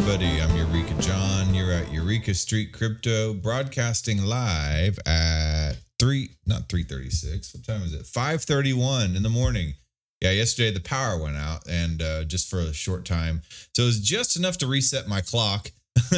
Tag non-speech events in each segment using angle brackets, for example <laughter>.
Everybody. I'm Eureka John. You're at Eureka Street Crypto, broadcasting live at three, not three thirty-six. What time is it? Five thirty-one in the morning. Yeah, yesterday the power went out, and uh, just for a short time, so it was just enough to reset my clock <laughs>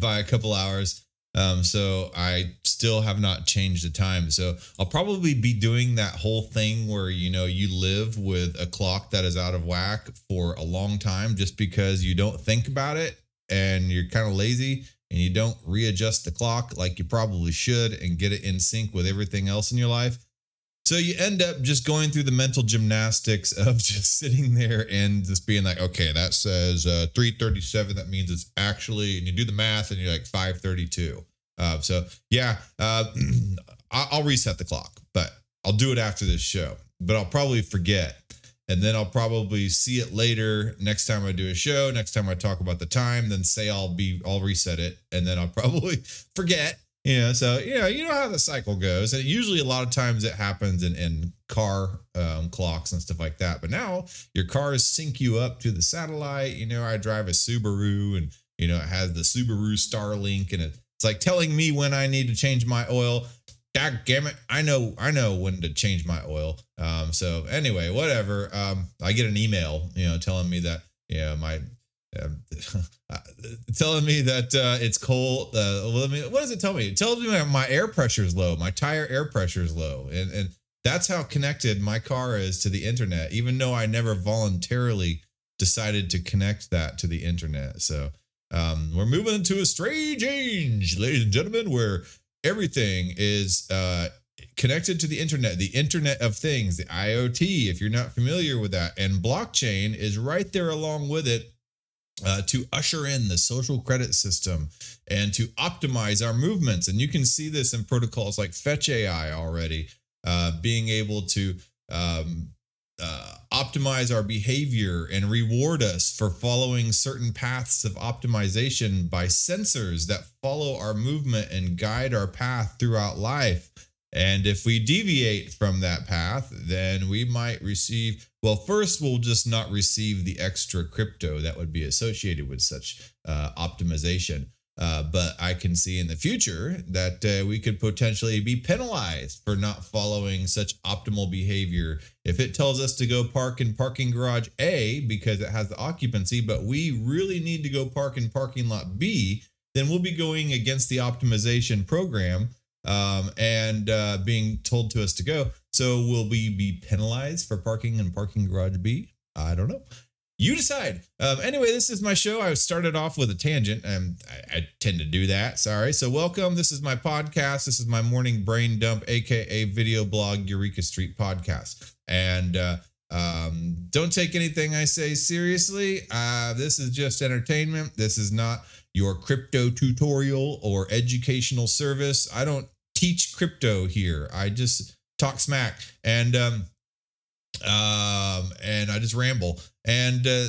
by a couple hours. Um, so I still have not changed the time. So I'll probably be doing that whole thing where you know you live with a clock that is out of whack for a long time just because you don't think about it and you're kind of lazy and you don't readjust the clock like you probably should and get it in sync with everything else in your life. So you end up just going through the mental gymnastics of <laughs> just sitting there and just being like, okay, that says uh, 337. That means it's actually, and you do the math and you're like 532. Uh, so yeah, uh, <clears throat> I'll reset the clock, but I'll do it after this show. But I'll probably forget, and then I'll probably see it later next time I do a show. Next time I talk about the time, then say I'll be I'll reset it, and then I'll <laughs> probably forget know, so you know, you know how the cycle goes, and usually a lot of times it happens in in car um, clocks and stuff like that. But now your cars sync you up to the satellite. You know, I drive a Subaru, and you know it has the Subaru Starlink, and it's like telling me when I need to change my oil. God damn it, I know I know when to change my oil. Um, so anyway, whatever. Um, I get an email, you know, telling me that you know my um, <laughs> telling me that uh, it's cold. Uh, well, me, what does it tell me? It tells me my, my air pressure is low. My tire air pressure is low, and and that's how connected my car is to the internet. Even though I never voluntarily decided to connect that to the internet. So um, we're moving into a strange age, ladies and gentlemen, where everything is uh, connected to the internet, the Internet of Things, the IoT. If you're not familiar with that, and blockchain is right there along with it uh, to usher in the social credit system and to optimize our movements. And you can see this in protocols like Fetch AI already, uh, being able to um, uh, optimize our behavior and reward us for following certain paths of optimization by sensors that follow our movement and guide our path throughout life. And if we deviate from that path, then we might receive, well, first, we'll just not receive the extra crypto that would be associated with such uh, optimization. Uh, but I can see in the future that uh, we could potentially be penalized for not following such optimal behavior. If it tells us to go park in parking garage A because it has the occupancy, but we really need to go park in parking lot B, then we'll be going against the optimization program um, and uh, being told to us to go. So will we be penalized for parking in parking garage B? I don't know. You decide. Um, anyway, this is my show. I started off with a tangent, and I, I, tend to do that. Sorry. So, welcome. This is my podcast. This is my morning brain dump, aka video blog, Eureka Street podcast. And uh, um, don't take anything I say seriously. Uh, this is just entertainment. This is not your crypto tutorial or educational service. I don't teach crypto here. I just talk smack and um um and I just ramble and uh,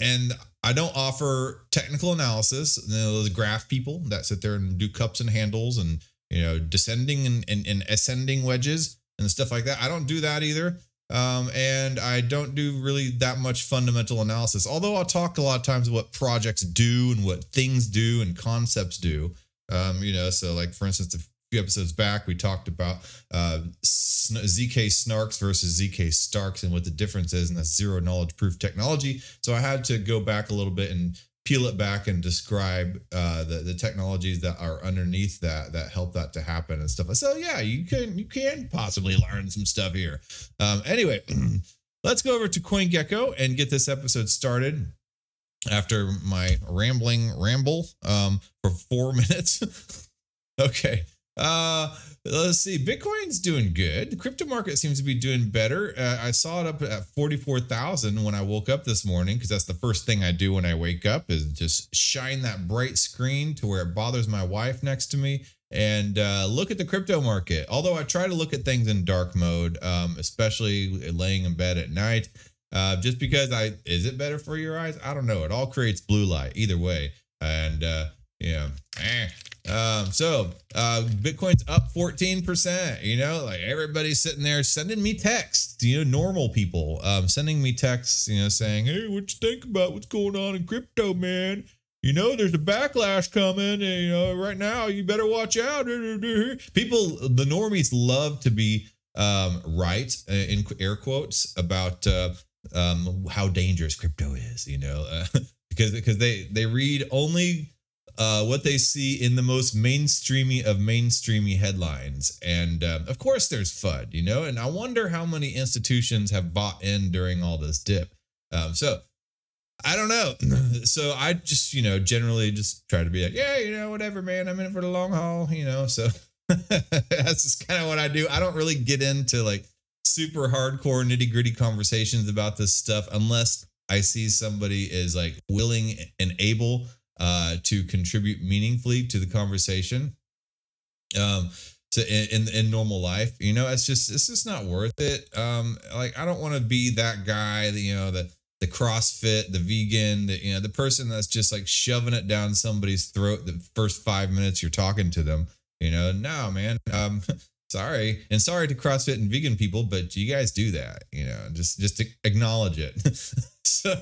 and I don't offer technical analysis. You know, those graph people that sit there and do cups and handles and you know descending and, and, and ascending wedges and stuff like that. I don't do that either. Um, and I don't do really that much fundamental analysis. Although I'll talk a lot of times what projects do and what things do and concepts do. Um, you know, so like for instance, a few episodes back, we talked about uh, ZK Snarks versus ZK Starks and what the difference is, and that's zero knowledge proof technology. So I had to go back a little bit and peel it back and describe uh, the the technologies that are underneath that that help that to happen and stuff. So yeah, you can you can possibly learn some stuff here. Um, anyway, <clears throat> let's go over to CoinGecko and get this episode started. After my rambling ramble um, for four <laughs> minutes. okay. Uh, let's see. Bitcoin's doing good. The crypto market seems to be doing better. Uh, I saw it up at 44,000 when I woke up this morning because that's the first thing I do when I wake up is just shine that bright screen to where it bothers my wife next to me and uh, look at the crypto market. Although I try to look at things in dark mode, um, especially laying in bed at night, uh, just because I is it better for your eyes? I don't know. It all creates blue light either way, and uh, Yeah. Eh. Um, so uh, Bitcoin's up 14%. You know, like everybody's sitting there sending me texts, you know, normal people um, sending me texts, you know, saying, Hey, what you think about what's going on in crypto, man? You know, there's a backlash coming, and you know, right now you better watch out. People, the normies love to be um, right uh, in air quotes about uh, um, how dangerous crypto is, you know, uh, <laughs> because because they they read only uh, what they see in the most mainstreamy of mainstreamy headlines. And uh, of course, there's FUD, you know, and I wonder how many institutions have bought in during all this dip. Um, so I don't know. <laughs> So I just, you know, generally just try to be like, yeah, you know, whatever, man. I'm in it for the long haul, you know. So <laughs> that's just kind of what I do. I don't really get into like super hardcore nitty gritty conversations about this stuff unless I see somebody is like willing and able uh, to contribute meaningfully to the conversation. Um, so in, in, normal life, you know, it's just it's just not worth it. Um, like I don't want to be that guy that you know the the CrossFit, the vegan, the you know the person that's just like shoving it down somebody's throat the first five minutes you're talking to them. You know, no man. Um, <laughs> sorry, and sorry to CrossFit and vegan people, but you guys do that. You know, just just to acknowledge it. <laughs> so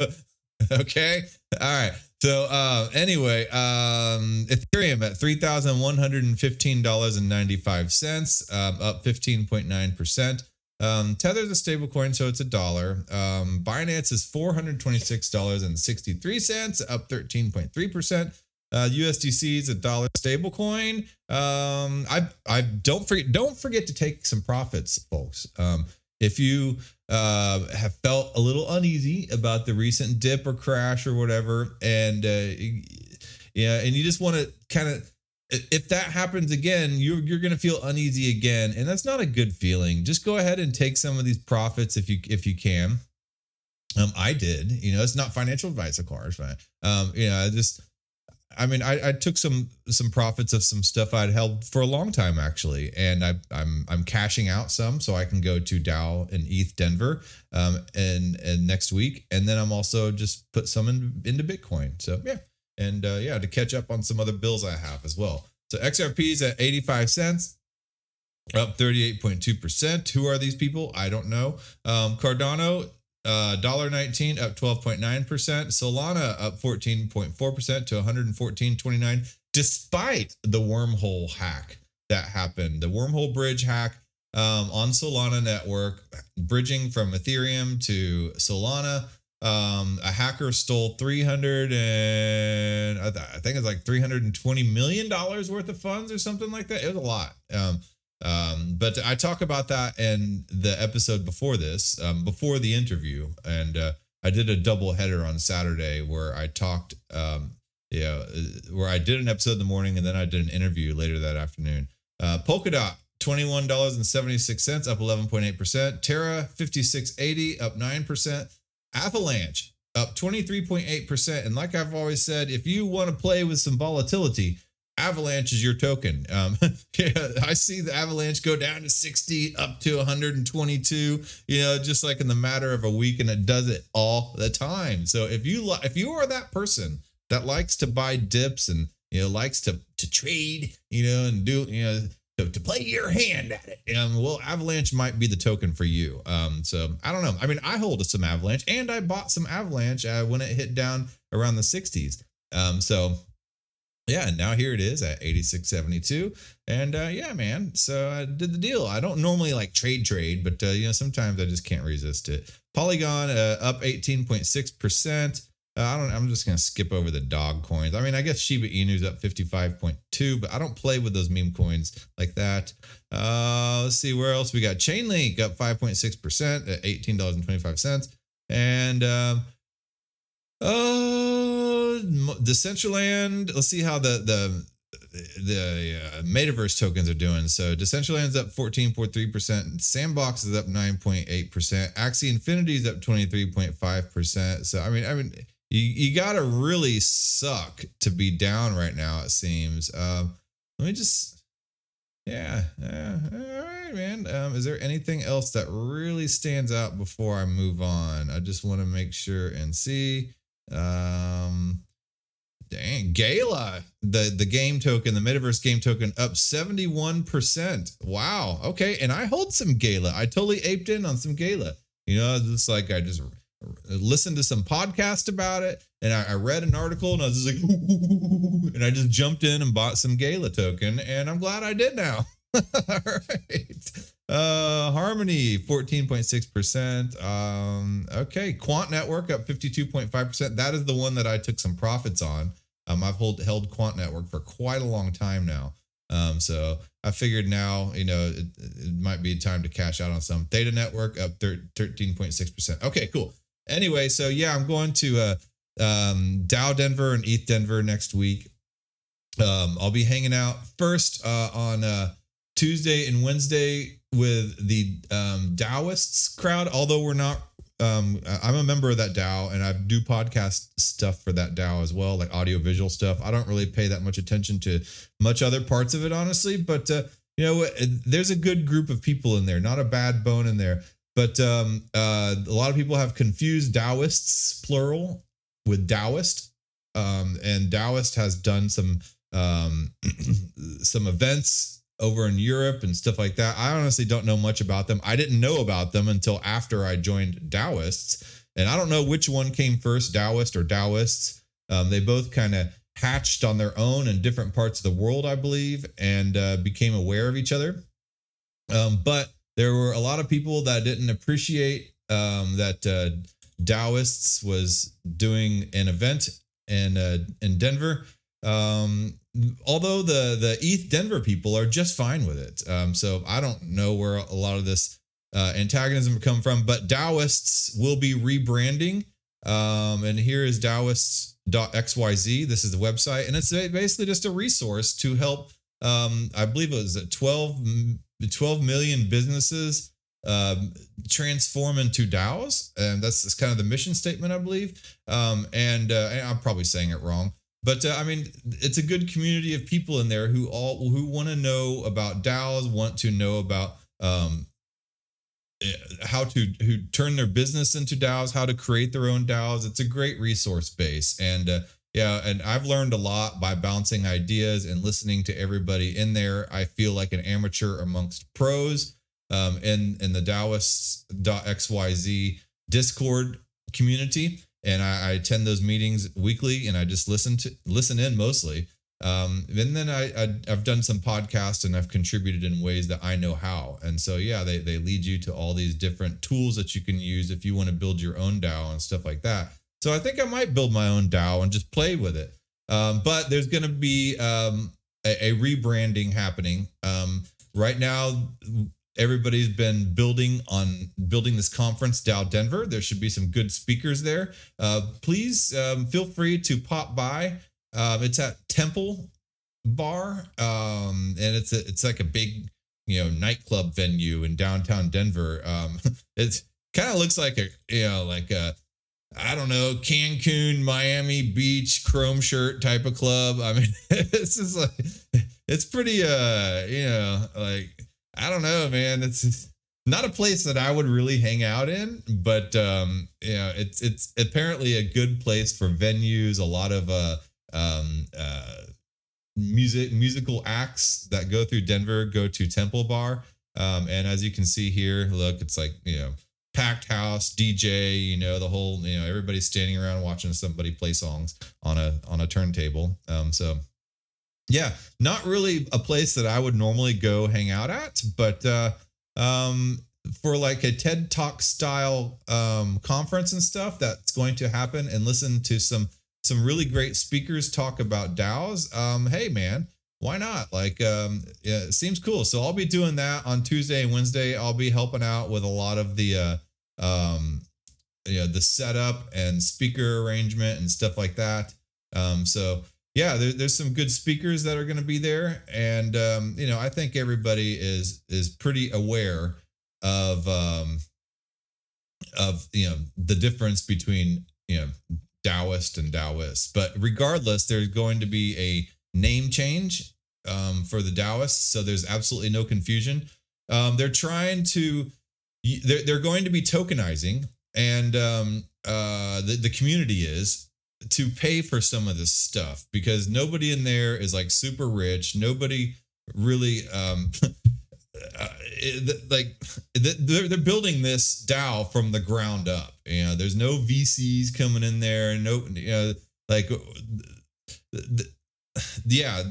okay, all right. So uh, anyway, um, Ethereum at three thousand one hundred and fifteen dollars and ninety five cents, um, up fifteen point nine percent. Um, Tether is a stable coin, so it's a dollar. Um, Binance is four hundred twenty six dollars and sixty three cents, up thirteen point three percent. Uh, USDC is a dollar stable coin. Um, I I don't forget don't forget to take some profits, folks. Um, if you uh, have felt a little uneasy about the recent dip or crash or whatever, and uh, yeah, and you just want to kind of if that happens again, you're you're gonna feel uneasy again, and that's not a good feeling. Just go ahead and take some of these profits if you if you can. Um, I did. You know, it's not financial advice, of course, but um, you know, I just I mean, I, I took some some profits of some stuff I'd held for a long time actually, and I, I'm I'm cashing out some so I can go to DAO and ETH Denver, um, and and next week, and then I'm also just put some in, into Bitcoin. So yeah, and uh, yeah, to catch up on some other bills I have as well. So XRP is at 85 cents, up 38.2 percent. Who are these people? I don't know. Um, Cardano uh, $1.19 up 12.9%. Solana up 14.4% to 114.29, despite the wormhole hack that happened. The wormhole bridge hack um, on Solana network, bridging from Ethereum to Solana. Um, a hacker stole 300 and I, th- I think it's like 320 million dollars worth of funds or something like that. It was a lot. Um, um, but I talk about that in the episode before this, um, before the interview, and uh, I did a double header on Saturday where I talked, um, you know, uh, where I did an episode in the morning and then I did an interview later that afternoon. Uh, Polkadot, twenty-one dollars and seventy-six cents, up eleven point eight percent. Terra, fifty-six eighty, up nine percent. Avalanche, up twenty-three point eight percent. And like I've always said, if you want to play with some volatility Avalanche is your token. Um, <laughs> yeah, I see the Avalanche go down to 60, up to 122, you know, just like in the matter of a week, and it does it all the time. So if you if you are that person that likes to buy dips and you know likes to to trade, you know, and do you know to, to play your hand at it, um, well, Avalanche might be the token for you. Um, so I don't know. I mean, I hold some Avalanche, and I bought some Avalanche uh, when it hit down around the 60s. Um, so yeah, and now here it is at 86.72. And uh, yeah, man. So I did the deal. I don't normally like trade trade, but uh, you know, sometimes I just can't resist it. Polygon uh, up 18.6%. Uh, I don't I'm just gonna skip over the dog coins. I mean, I guess Shiba Inu's up 55.2, but I don't play with those meme coins like that. Uh let's see where else we got Chainlink up 5.6% at $18.25. And um uh, Decentraland. Let's see how the the the uh, metaverse tokens are doing. So Decentraland's up 14.3%, Sandbox is up 9.8%, Axie Infinity is up 23.5%. So I mean, I mean, you, you gotta really suck to be down right now, it seems. Um, let me just yeah, yeah, all right, man. Um, is there anything else that really stands out before I move on? I just want to make sure and see. Um, Dang, Gala, the the game token, the metaverse game token, up 71%. Wow. Okay. And I hold some Gala. I totally aped in on some Gala. You know, it's like I just listened to some podcast about it and I, I read an article and I was just like, <laughs> and I just jumped in and bought some Gala token. And I'm glad I did now. <laughs> All right. Uh Harmony 14.6%. Um okay, Quant Network up 52.5%. That is the one that I took some profits on. Um I've hold, held Quant Network for quite a long time now. Um so I figured now, you know, it, it might be time to cash out on some. Theta Network up 13.6%. Okay, cool. Anyway, so yeah, I'm going to uh um DAO Denver and ETH Denver next week. Um I'll be hanging out first uh on uh Tuesday and Wednesday with the um, Daoists crowd. Although we're not, um, I'm a member of that DAO and I do podcast stuff for that DAO as well, like audio visual stuff. I don't really pay that much attention to much other parts of it, honestly. But uh, you know, there's a good group of people in there, not a bad bone in there. But um, uh, a lot of people have confused Daoists plural with DAOist, um, and DAOist has done some um, <clears throat> some events over in Europe and stuff like that. I honestly don't know much about them. I didn't know about them until after I joined Daoists. And I don't know which one came first, DAOist or Daoists. Um, they both kind of hatched on their own in different parts of the world, I believe, and uh, became aware of each other. Um, but there were a lot of people that didn't appreciate um, that uh, Daoists was doing an event in uh, in Denver um, although the the ETH Denver people are just fine with it. Um, so I don't know where a lot of this uh, antagonism come from, but Daoists will be rebranding. Um, and here is Daoists.xyz. This is the website, and it's basically just a resource to help. Um, I believe it was 12, 12 million businesses um, transform into DAOs, and that's, that's kind of the mission statement, I believe. Um, and, uh, and I'm probably saying it wrong, but uh, I mean, it's a good community of people in there who all who want to know about DAOs, want to know about um, eh, how to who turn their business into DAOs, how to create their own DAOs. It's a great resource base, and uh, yeah, and I've learned a lot by bouncing ideas and listening to everybody in there. I feel like an amateur amongst pros. Um, in in the Daoists.xyz Discord community and I, I, attend those meetings weekly and I just listen to listen in mostly. Um, and then I, I have done some podcasts and I've contributed in ways that I know how. And so yeah, they they lead you to all these different tools that you can use if you want to build your own DAO and stuff like that. So I think I might build my own DAO and just play with it. Um, but there's going to be um, a, a, rebranding happening. Um, right now, everybody's been building on building this conference DAO Denver. There should be some good speakers there. Uh, please um, feel free to pop by. Um, it's at Temple Bar, um, and it's a, it's like a big you know nightclub venue in downtown Denver. Um, <laughs> it kind of looks like a you know like a I don't know Cancun, Miami Beach, chrome shirt type of club. I mean, <laughs> this is like it's pretty uh you know like I don't know, man. It's not a place that I would really hang out in, but um, you know, it's it's apparently a good place for venues. A lot of uh, um, uh, music musical acts that go through Denver go to Temple Bar, um, and as you can see here, look, it's like you know packed house dj you know the whole you know everybody's standing around watching somebody play songs on a on a turntable um so yeah, not really a place that I would normally go hang out at, but uh, um, for like a TED Talk style um, conference and stuff that's going to happen, and listen to some some really great speakers talk about DAOs. Um, hey man, why not? Like, um, yeah, it seems cool. So I'll be doing that on Tuesday and Wednesday. I'll be helping out with a lot of the uh, um, you know, the setup and speaker arrangement and stuff like that. Um, so yeah, there, there's some good speakers that are going to be there, and um, you know, I think everybody is is pretty aware of um, of you know the difference between you know Taoist and Taoist. But regardless, there's going to be a name change um, for the Daoists, so there's absolutely no confusion. Um, they're trying to they're they're going to be tokenizing, and um, uh, the the community is to pay for some of this stuff because nobody in there is like super rich. Nobody really um <laughs> uh, like they're, they're building this DAO from the ground up. You know, there's no VCs coming in there. No, you know, like yeah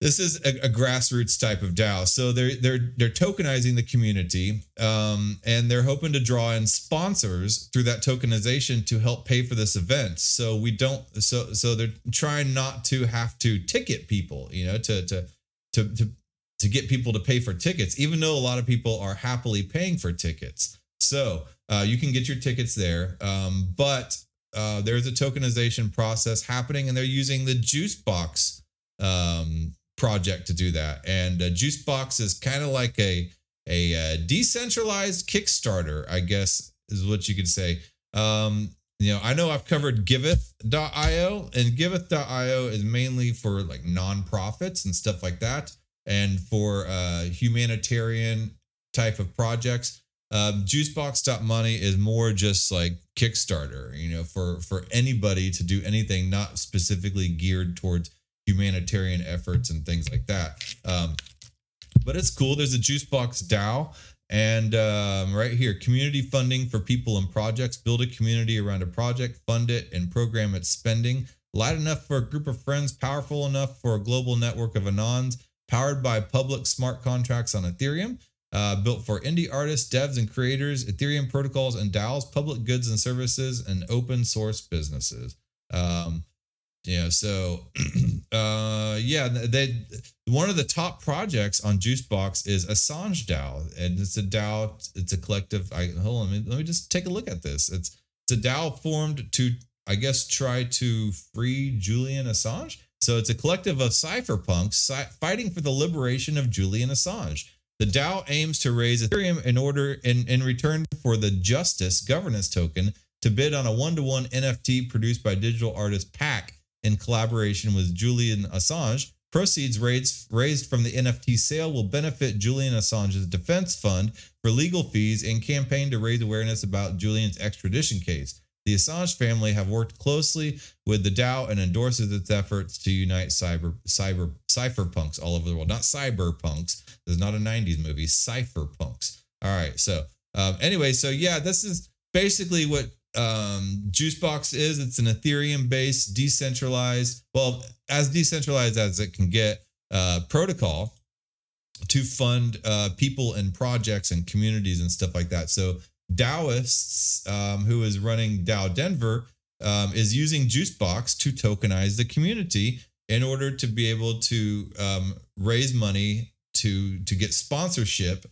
this is a, a, grassroots type of DAO. So they're they're they're tokenizing the community, um, and they're hoping to draw in sponsors through that tokenization to help pay for this event. So we don't. So so they're trying not to have to ticket people, you know, to to to to to get people to pay for tickets, even though a lot of people are happily paying for tickets. So uh, you can get your tickets there, um, but uh, there's a tokenization process happening, and they're using the Juicebox um, project to do that. And uh, Juicebox is kind of like a a uh, decentralized Kickstarter, I guess is what you could say. Um, you know, I know I've covered Giveth.io, and Giveth.io is mainly for like nonprofits and stuff like that, and for uh, humanitarian type of projects. Um, Juicebox.money is more just like Kickstarter, you know, for for anybody to do anything not specifically geared towards humanitarian efforts and things like that. Um, but it's cool. There's a Juicebox DAO. And um, right here, community funding for people and projects. Build a community around a project, fund it, and program its spending. Light enough for a group of friends, powerful enough for a global network of Anons, powered by public smart contracts on Ethereum. Uh, built for indie artists, devs, and creators, Ethereum protocols and DAOs, public goods and services, and open source businesses. Um, yeah so <clears throat> uh yeah they one of the top projects on juicebox is assange dao and it's a dao it's a collective i hold on let me, let me just take a look at this. It's it's a dao formed to i guess try to free julian assange? So it's a collective of cypherpunks fighting for the liberation of julian assange. The DAO aims to raise Ethereum in order in, in return for the Justice governance token to bid on a one-to-one NFT produced by digital artist Pak in collaboration with Julian Assange. Proceeds raised, raised from the NFT sale will benefit Julian Assange's defense fund for legal fees and campaign to raise awareness about Julian's extradition case. The Assange family have worked closely with the DAO and endorses its efforts to unite cyber cyber cypherpunks all over the world. Not cyberpunks. This is not a 90s movie. Cypherpunks. All right. So um, anyway, so yeah, this is basically what um, Juicebox is. It's an Ethereum based, decentralized, well, as decentralized as it can get, uh, protocol to fund uh, people and projects and communities and stuff like that. So Daoists, um, who is running DAO Denver, um, is using Juicebox to tokenize the community in order to be able to um, raise money to to get sponsorship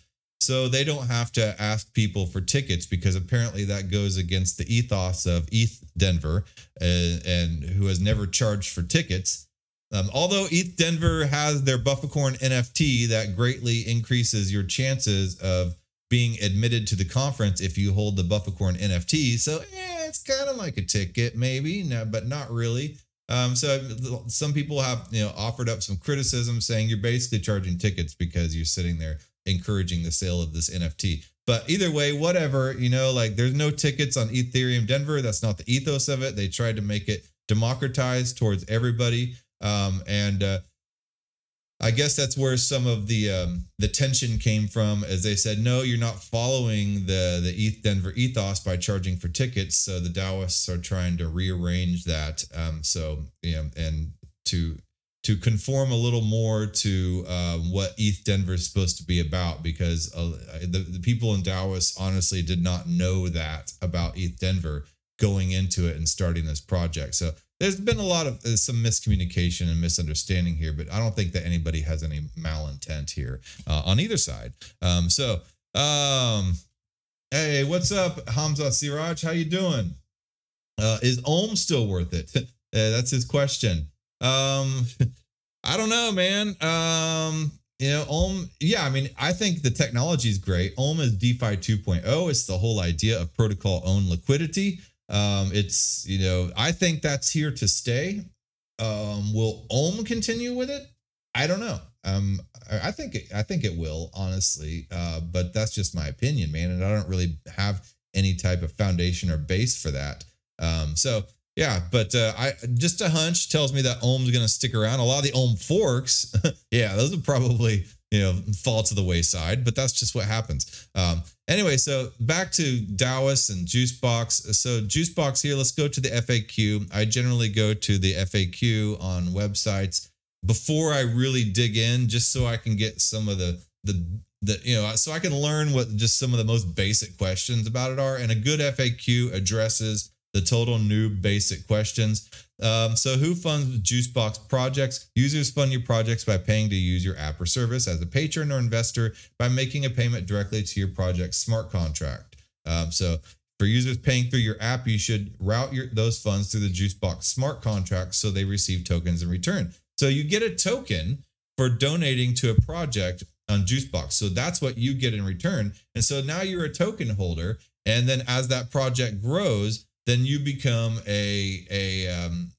so they don't have to ask people for tickets because apparently that goes against the ethos of ETH Denver and, and who has never charged for tickets. Um, although ETH Denver has their Bufficorn NFT that greatly increases your chances of being admitted to the conference if you hold the Bufficorn NFT. So yeah, it's kind of like a ticket, maybe, no, but not really. Um, so some people have you know offered up some criticism saying you're basically charging tickets because you're sitting there encouraging the sale of this NFT. But either way, whatever, you know, like there's no tickets on Ethereum Denver. That's not the ethos of it. They tried to make it democratized towards everybody. Um, and uh, I guess that's where some of the um, the tension came from, as they said, no, you're not following the the ETH Denver ethos by charging for tickets. So the Daoists are trying to rearrange that. Um, so yeah, and to to conform a little more to um, what ETH Denver is supposed to be about because uh, the, the people in Dallas honestly did not know that about ETH Denver going into it and starting this project. So there's been a lot of uh, some miscommunication and misunderstanding here, but I don't think that anybody has any malintent here uh, on either side. Um, so, um, hey, what's up, Hamza Siraj? How you doing? Uh, is Ohm still worth it? <laughs> Uh, that's his question. Um, <laughs> I don't know, man. Um, you know, Ohm, yeah, I mean, I think the technology is great. Ohm is DeFi 2.0. It's the whole idea of protocol owned liquidity. Um, it's, you know, I think that's here to stay. Um, will Ohm continue with it? I don't know. Um, I think it, I think it will, honestly. Uh, but that's just my opinion, man. And I don't really have any type of foundation or base for that. Um, so yeah, but uh, I just a hunch tells me that Ohm's going to stick around. A lot of the Ohm forks, <laughs> yeah, those would probably you know fall to the wayside, but that's just what happens. Um, anyway, so back to Dawes and Juicebox. So Juicebox here, let's go to the FAQ. I generally go to the FAQ on websites before I really dig in, just so I can get some of the the the you know so I can learn what just some of the most basic questions about it are. And a good FAQ addresses the total noob basic questions. Um, so, who funds Juicebox projects? Users fund your projects by paying to use your app or service as a patron or investor by making a payment directly to your project's smart contract. Um, so, for users paying through your app, you should route your, those funds through the Juicebox smart contract so they receive tokens in return. So, you get a token for donating to a project on Juicebox. So, that's what you get in return. And so now you're a token holder. And then as that project grows, then you become a a um,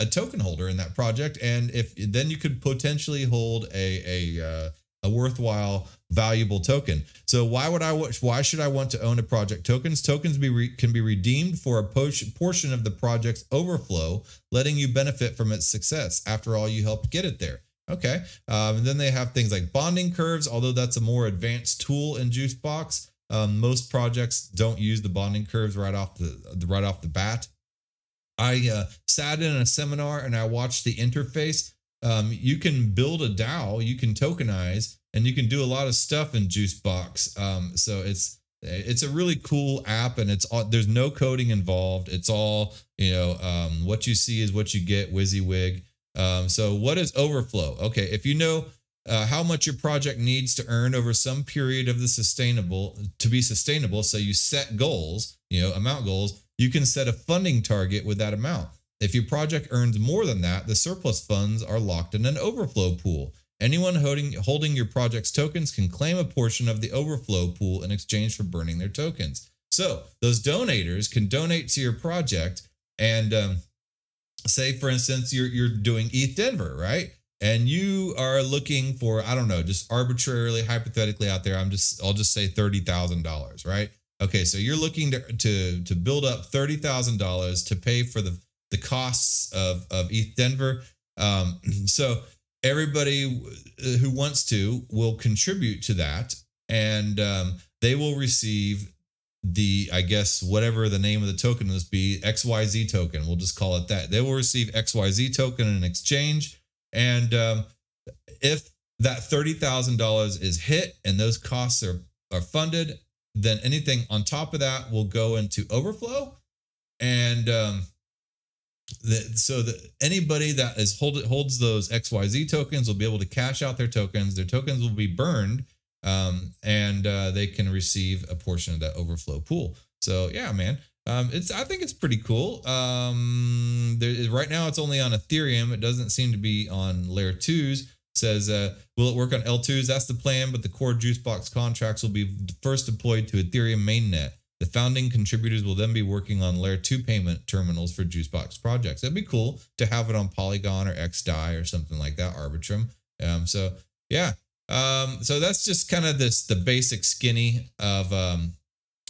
a token holder in that project, and if then you could potentially hold a a uh, a worthwhile valuable token. So why would I why should I want to own a project tokens? Tokens be re, can be redeemed for a portion of the project's overflow, letting you benefit from its success. After all, you helped get it there. Okay. Um, and then they have things like bonding curves, although that's a more advanced tool in Juicebox. Um, most projects don't use the bonding curves right off the right off the bat. I uh, sat in a seminar and I watched the interface. Um, you can build a DAO, you can tokenize, and you can do a lot of stuff in Juicebox. Um, so it's it's a really cool app, and it's all, there's no coding involved. It's all you know. Um, what you see is what you get. WYSIWYG. Um, so what is overflow? Okay, if you know uh, how much your project needs to earn over some period of the sustainable to be sustainable. So you set goals, you know, amount goals. You can set a funding target with that amount. If your project earns more than that, the surplus funds are locked in an overflow pool. Anyone holding holding your project's tokens can claim a portion of the overflow pool in exchange for burning their tokens. So those donators can donate to your project and um, say, for instance, you're you're doing ETH Denver, right? And you are looking for i don't know just arbitrarily hypothetically out there i'm just i'll just say $30000 right? Okay so you're looking to to, to build up $30000 to pay for the the costs of of eth denver. Um, <clears throat> so everybody who wants to will contribute to that. And um, they will receive the i guess whatever the name of the token is be xyz token. We'll just call it that. They will receive xyz token in exchange and um, if that $30,000 is hit and those costs are, are funded, then anything on top of that will go into overflow. And um, the, so that anybody that is hold, holds those XYZ tokens will be able to cash out their tokens. Their tokens will be burned um, and uh, they can receive a portion of that overflow pool. So yeah, man, um, it's I think it's pretty cool. Um, there, right now it's only on Ethereum. It doesn't seem to be on layer twos. Says, uh, will it work on L2s? That's the plan, but the core Juicebox contracts will be first deployed to Ethereum mainnet. The founding contributors will then be working on layer two payment terminals for Juicebox projects. It'd be cool to have it on Polygon or XDAI or something like that, Arbitrum. Um, so yeah. Um, so that's just kind of this the basic skinny of um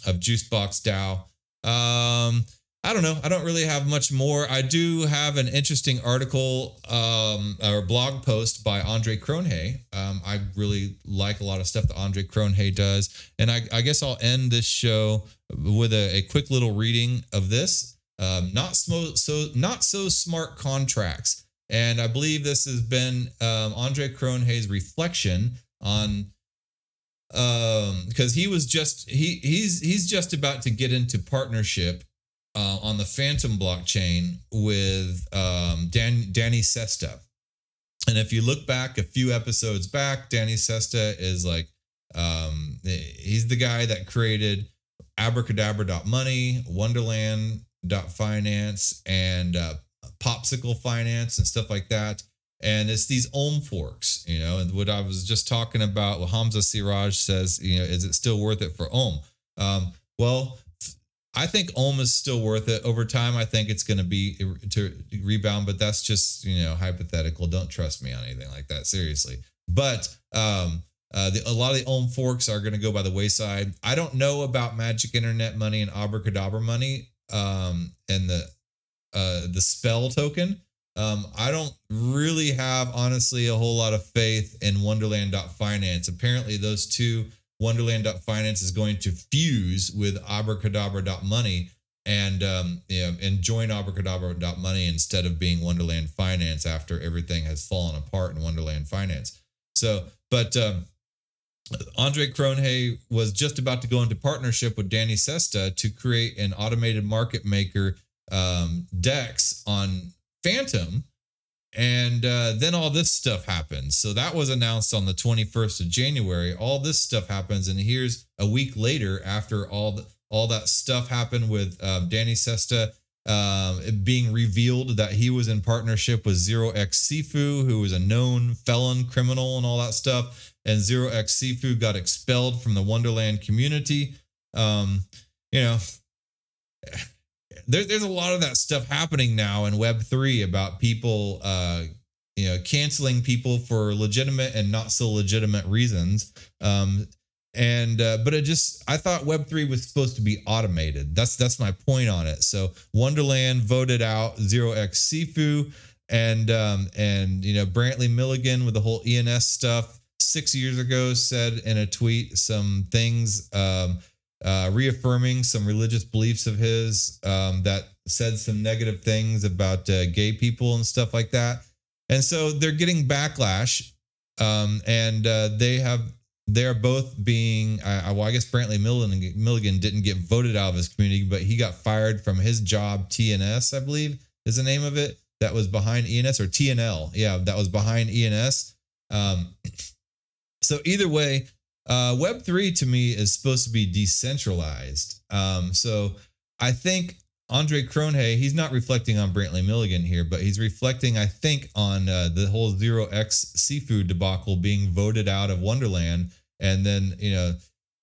of Juicebox DAO. Um, I don't know. I don't really have much more. I do have an interesting article um, or blog post by Andre Cronje. Um, I really like a lot of stuff that Andre Cronje does. And I, I guess I'll end this show with a, a quick little reading of this. Um, not so, so not so smart contracts. And I believe this has been um, Andre Cronje's reflection on um because he was just he he's he's just about to get into partnership uh, on the Fantom blockchain with um Dan, danny sesta. And if you look back a few episodes back danny sesta is like um he's the guy that created abracadabra.money wonderland.finance and uh, popsicle finance and stuff like that and it's these ohm forks, you know, and what I was just talking about, what Hamza Siraj says, you know, is it still worth it for ohm? Um, well, I think ohm is still worth it over time. I think it's going to be to rebound, but that's just you know hypothetical. Don't trust me on anything like that, seriously. But um, uh, the, a lot of the ohm forks are going to go by the wayside. I don't know about Magic Internet Money and Abracadabra Money um, and the uh, the spell token. Um, I don't really have honestly a whole lot of faith in Wonderland.finance. Apparently, those two Wonderland.finance is going to fuse with Abracadabra.money and um, you know, and join Abracadabra.money instead of being Wonderland Finance after everything has fallen apart in Wonderland Finance. So, but um, Andre Cronje was just about to go into partnership with Danny Sesta to create an automated market maker um, DEX on Fantom. And uh, then all this stuff happens. So that was announced on the 21st of January. All this stuff happens. And here's a week later, after all the, all that stuff happened with um, Danny Sesta um, being revealed that he was in partnership with Zero X Sifu, who was a known felon criminal and all that stuff. And Zero X Sifu got expelled from the Wonderland community. Um, you know, there, there's a lot of that stuff happening now in Web three about people, uh, you know, canceling people for legitimate and not so legitimate reasons. Um, and uh, but it just I thought Web three was supposed to be automated. That's that's my point on it. So Wonderland voted out Zero X Sifu and um, and you know Brantley Milligan with the whole ENS stuff six years ago said in a tweet some things um, uh, reaffirming some religious beliefs of his um, that said some negative things about uh, gay people and stuff like that. And so they're getting backlash, um, and uh, they have they're both being. well, I guess Brantley Milligan, Milligan didn't get voted out of his community, but he got fired from his job. TNS, I believe, is the name of it. That was behind ENS or TNL. Yeah, that was behind ENS. Um, <clears throat> so either way, uh, Web three to me is supposed to be decentralized. Um, so I think Andre Cronje, he's not reflecting on Brantley Milligan here, but he's reflecting, I think, on uh, the whole Zero X Sifu debacle being voted out of Wonderland, and then you know,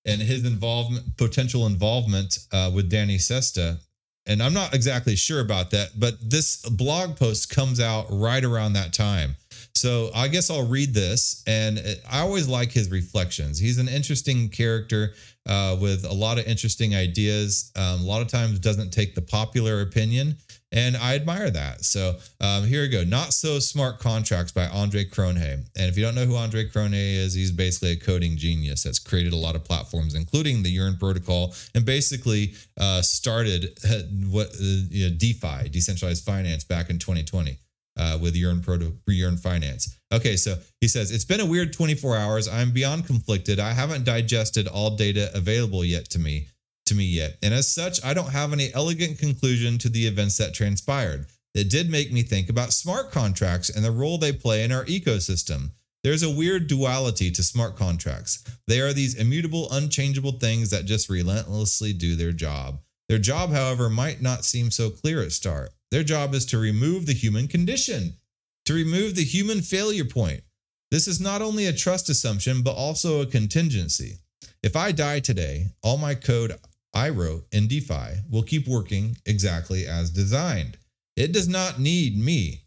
and his involvement, potential involvement uh, with Danny Sesta. And I'm not exactly sure about that, but this blog post comes out right around that time. So I guess I'll read this. And I always like his reflections. He's an interesting character uh, with a lot of interesting ideas. Um, a lot of times doesn't take the popular opinion. And I admire that. So um, here we go. Not So Smart Contracts by Andre Cronje. And if you don't know who Andre Cronje is, he's basically a coding genius that's created a lot of platforms, including the Yearn protocol, and basically uh, started <laughs> what uh, you know, DeFi, decentralized finance, back in 2020 uh, with Yearn Proto Yearn Finance. Okay, so he says it's been a weird 24 hours. I'm beyond conflicted. I haven't digested all data available yet to me to me yet, and as such, I don't have any elegant conclusion to the events that transpired. It did make me think about smart contracts and the role they play in our ecosystem. There's a weird duality to smart contracts. They are these immutable, unchangeable things that just relentlessly do their job. Their job, however, might not seem so clear at start. Their job is to remove the human condition, to remove the human failure point. This is not only a trust assumption, but also a contingency. If I die today, all my code I wrote in DeFi will keep working exactly as designed. It does not need me.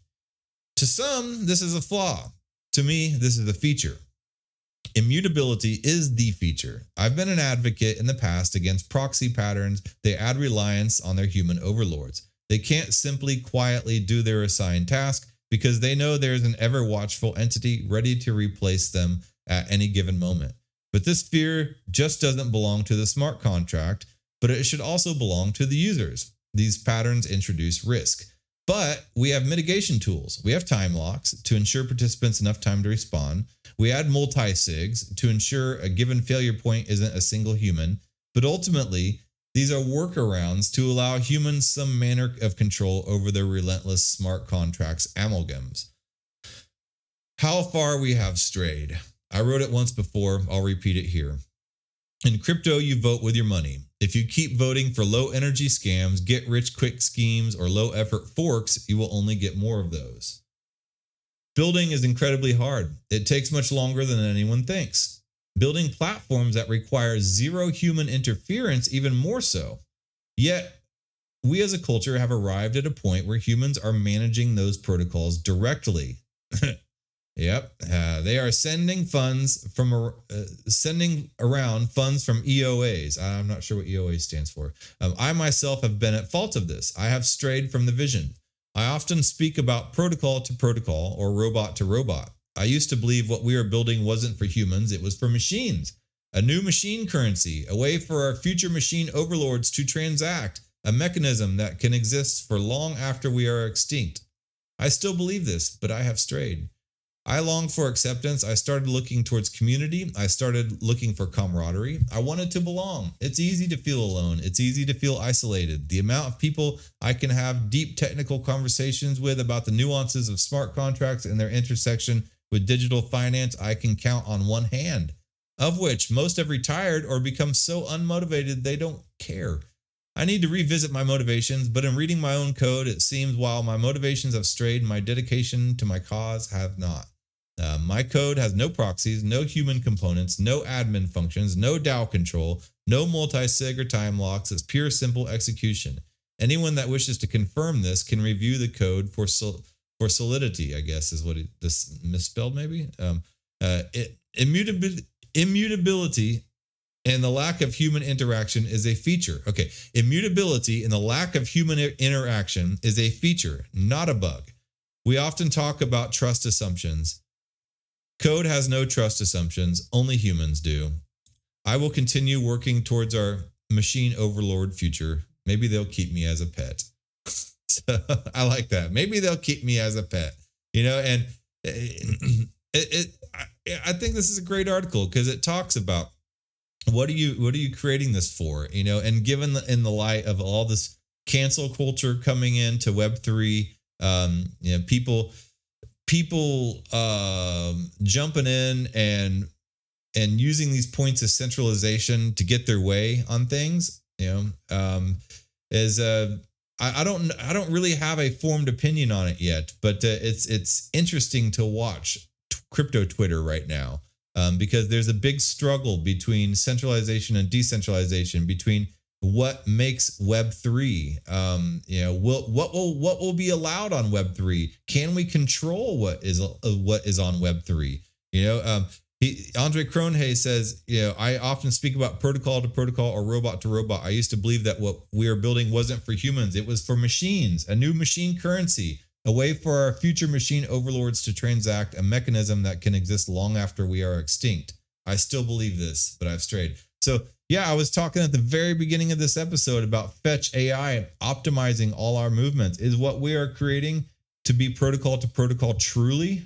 To some, this is a flaw. To me, this is a feature. Immutability is the feature. I've been an advocate in the past against proxy patterns. They add reliance on their human overlords. They can't simply quietly do their assigned task because they know there's an ever watchful entity ready to replace them at any given moment. But this fear just doesn't belong to the smart contract, but it should also belong to the users. These patterns introduce risk. But we have mitigation tools. We have time locks to ensure participants enough time to respond. We add multi sigs to ensure a given failure point isn't a single human. But ultimately, these are workarounds to allow humans some manner of control over their relentless smart contracts amalgams. How far we have strayed. I wrote it once before, I'll repeat it here. In crypto, you vote with your money. If you keep voting for low energy scams, get rich quick schemes, or low effort forks, you will only get more of those. Building is incredibly hard. It takes much longer than anyone thinks building platforms that require zero human interference, even more so. Yet, we as a culture have arrived at a point where humans are managing those protocols directly. <laughs> Yep, uh, they are sending funds from uh, sending around funds from EOAs. I'm not sure what EOA stands for. Um, I myself have been at fault of this. I have strayed from the vision. I often speak about protocol to protocol or robot to robot. I used to believe what we are building wasn't for humans; it was for machines. A new machine currency, a way for our future machine overlords to transact, a mechanism that can exist for long after we are extinct. I still believe this, but I have strayed. I longed for acceptance. I started looking towards community. I started looking for camaraderie. I wanted to belong. It's easy to feel alone. It's easy to feel isolated. The amount of people I can have deep technical conversations with about the nuances of smart contracts and their intersection with digital finance, I can count on one hand, of which most have retired or become so unmotivated they don't care. I need to revisit my motivations, but in reading my own code, it seems while my motivations have strayed, my dedication to my cause have not. Uh, my code has no proxies, no human components, no admin functions, no DAO control, no multi-sig or time locks. It's pure, simple execution. Anyone that wishes to confirm this can review the code for sol- for solidity. I guess is what it, this misspelled maybe. Um, uh, it, immutability and the lack of human interaction is a feature. Okay, immutability and the lack of human interaction is a feature, not a bug. We often talk about trust assumptions. Code has no trust assumptions, only humans do. I will continue working towards our machine overlord future. Maybe they'll keep me as a pet. So <laughs> I like that. Maybe they'll keep me as a pet. You know, and <clears throat> it, it, it I think this is a great article because it talks about what are you what are you creating this for? You know, and given the, in the light of all this cancel culture coming into Web three, um, you know, people people um, jumping in and and using these points of centralization to get their way on things you know um, is uh, I, I, don't I don't really have a formed opinion on it yet, but uh, it's it's interesting to watch t- crypto Twitter right now um, because there's a big struggle between centralization and decentralization between what makes Web three. Um, you know, will what will what will be allowed on Web three? Can we control what is uh, what is on Web three? You know, um, he, Andre Cronje says, you know, I often speak about protocol to protocol or robot to robot. I used to believe that what we are building wasn't for humans; it was for machines, a new machine currency, a way for our future machine overlords to transact, a mechanism that can exist long after we are extinct. I still believe this, but I've strayed. So yeah, I was talking at the very beginning of this episode about Fetch AI optimizing all our movements. Is what we are creating to be protocol to protocol truly?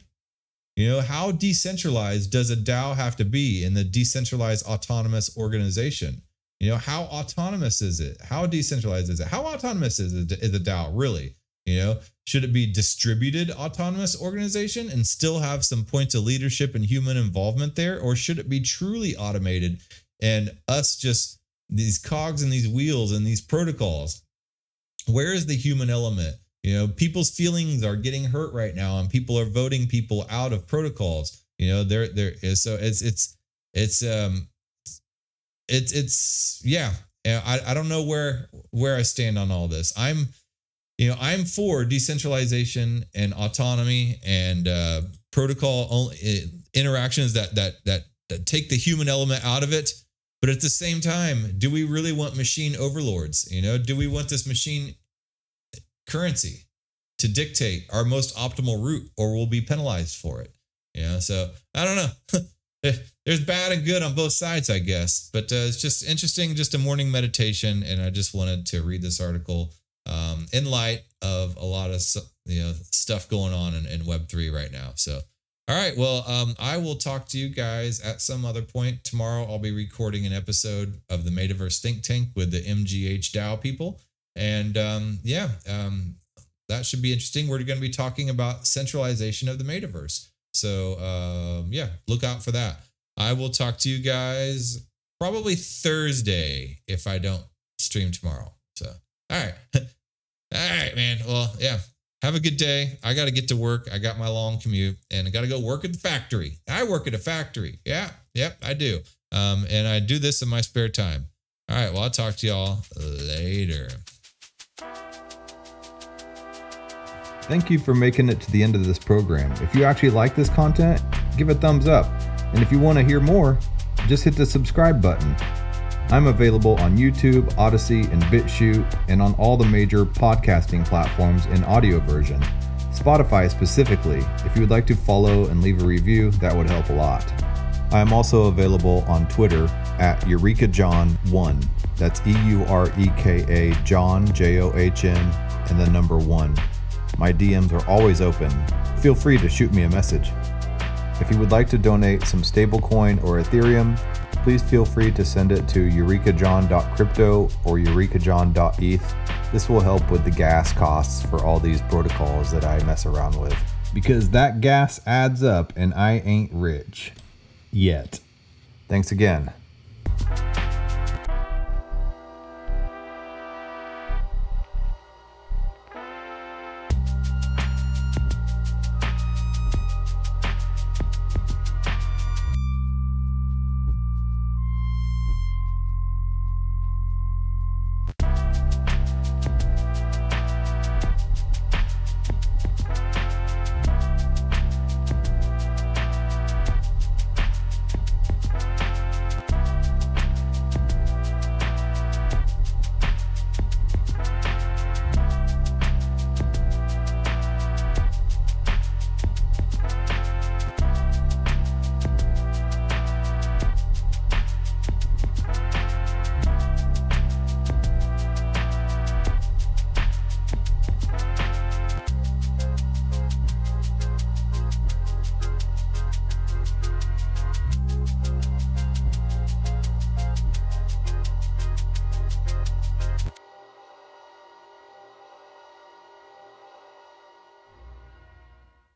You know, how decentralized does a DAO have to be in the decentralized autonomous organization? You know, how autonomous is it? How decentralized is it? How autonomous is, is a DAO really? You know, should it be distributed autonomous organization and still have some points of leadership and human involvement there? Or should it be truly automated and us just these cogs and these wheels and these protocols where is the human element you know people's feelings are getting hurt right now and people are voting people out of protocols you know there there is so it's it's it's um it's it's yeah I, I don't know where where I stand on all this. I'm you know I'm for decentralization and autonomy and uh, protocol only, interactions that that that that take the human element out of it but at the same time, do we really want machine overlords? You know, do we want this machine currency to dictate our most optimal route or we'll be penalized for it? You know, so I don't know. <laughs> There's bad and good on both sides, I guess. But uh, it's just interesting, just a morning meditation. And I just wanted to read this article um, in light of a lot of you know stuff going on in, in Web3 right now. So all right. Well, um, I will talk to you guys at some other point. Tomorrow, I'll be recording an episode of the Metaverse Think Tank with the MGH DAO people. And um, yeah, um, that should be interesting. We're going to be talking about centralization of the metaverse. So um, yeah, look out for that. I will talk to you guys probably Thursday if I don't stream tomorrow. So, all right. <laughs> all right, man. Well, yeah. Have a good day. I got to get to work. I got my long commute and I got to go work at the factory. I work at a factory. Yeah. Yep. I do. Um, and I do this in my spare time. All right. Well, I'll talk to y'all later. Thank you for making it to the end of this program. If you actually like this content, give a thumbs up. And if you want to hear more, just hit the subscribe button. I'm available on YouTube, Odysee, and BitChute, and on all the major podcasting platforms in audio version. Spotify specifically. If you would like to follow and leave a review, that would help a lot. I am also available on Twitter at EurekaJohn1. That's E U R E K A John J O H N and the number 1. My DMs are always open. Feel free to shoot me a message. If you would like to donate some stablecoin or Ethereum, please feel free to send it to eurekajohn.crypto or eurekajohn.eth. This will help with the gas costs for all these protocols that I mess around with. Because that gas adds up and I ain't rich. Yet. Thanks again.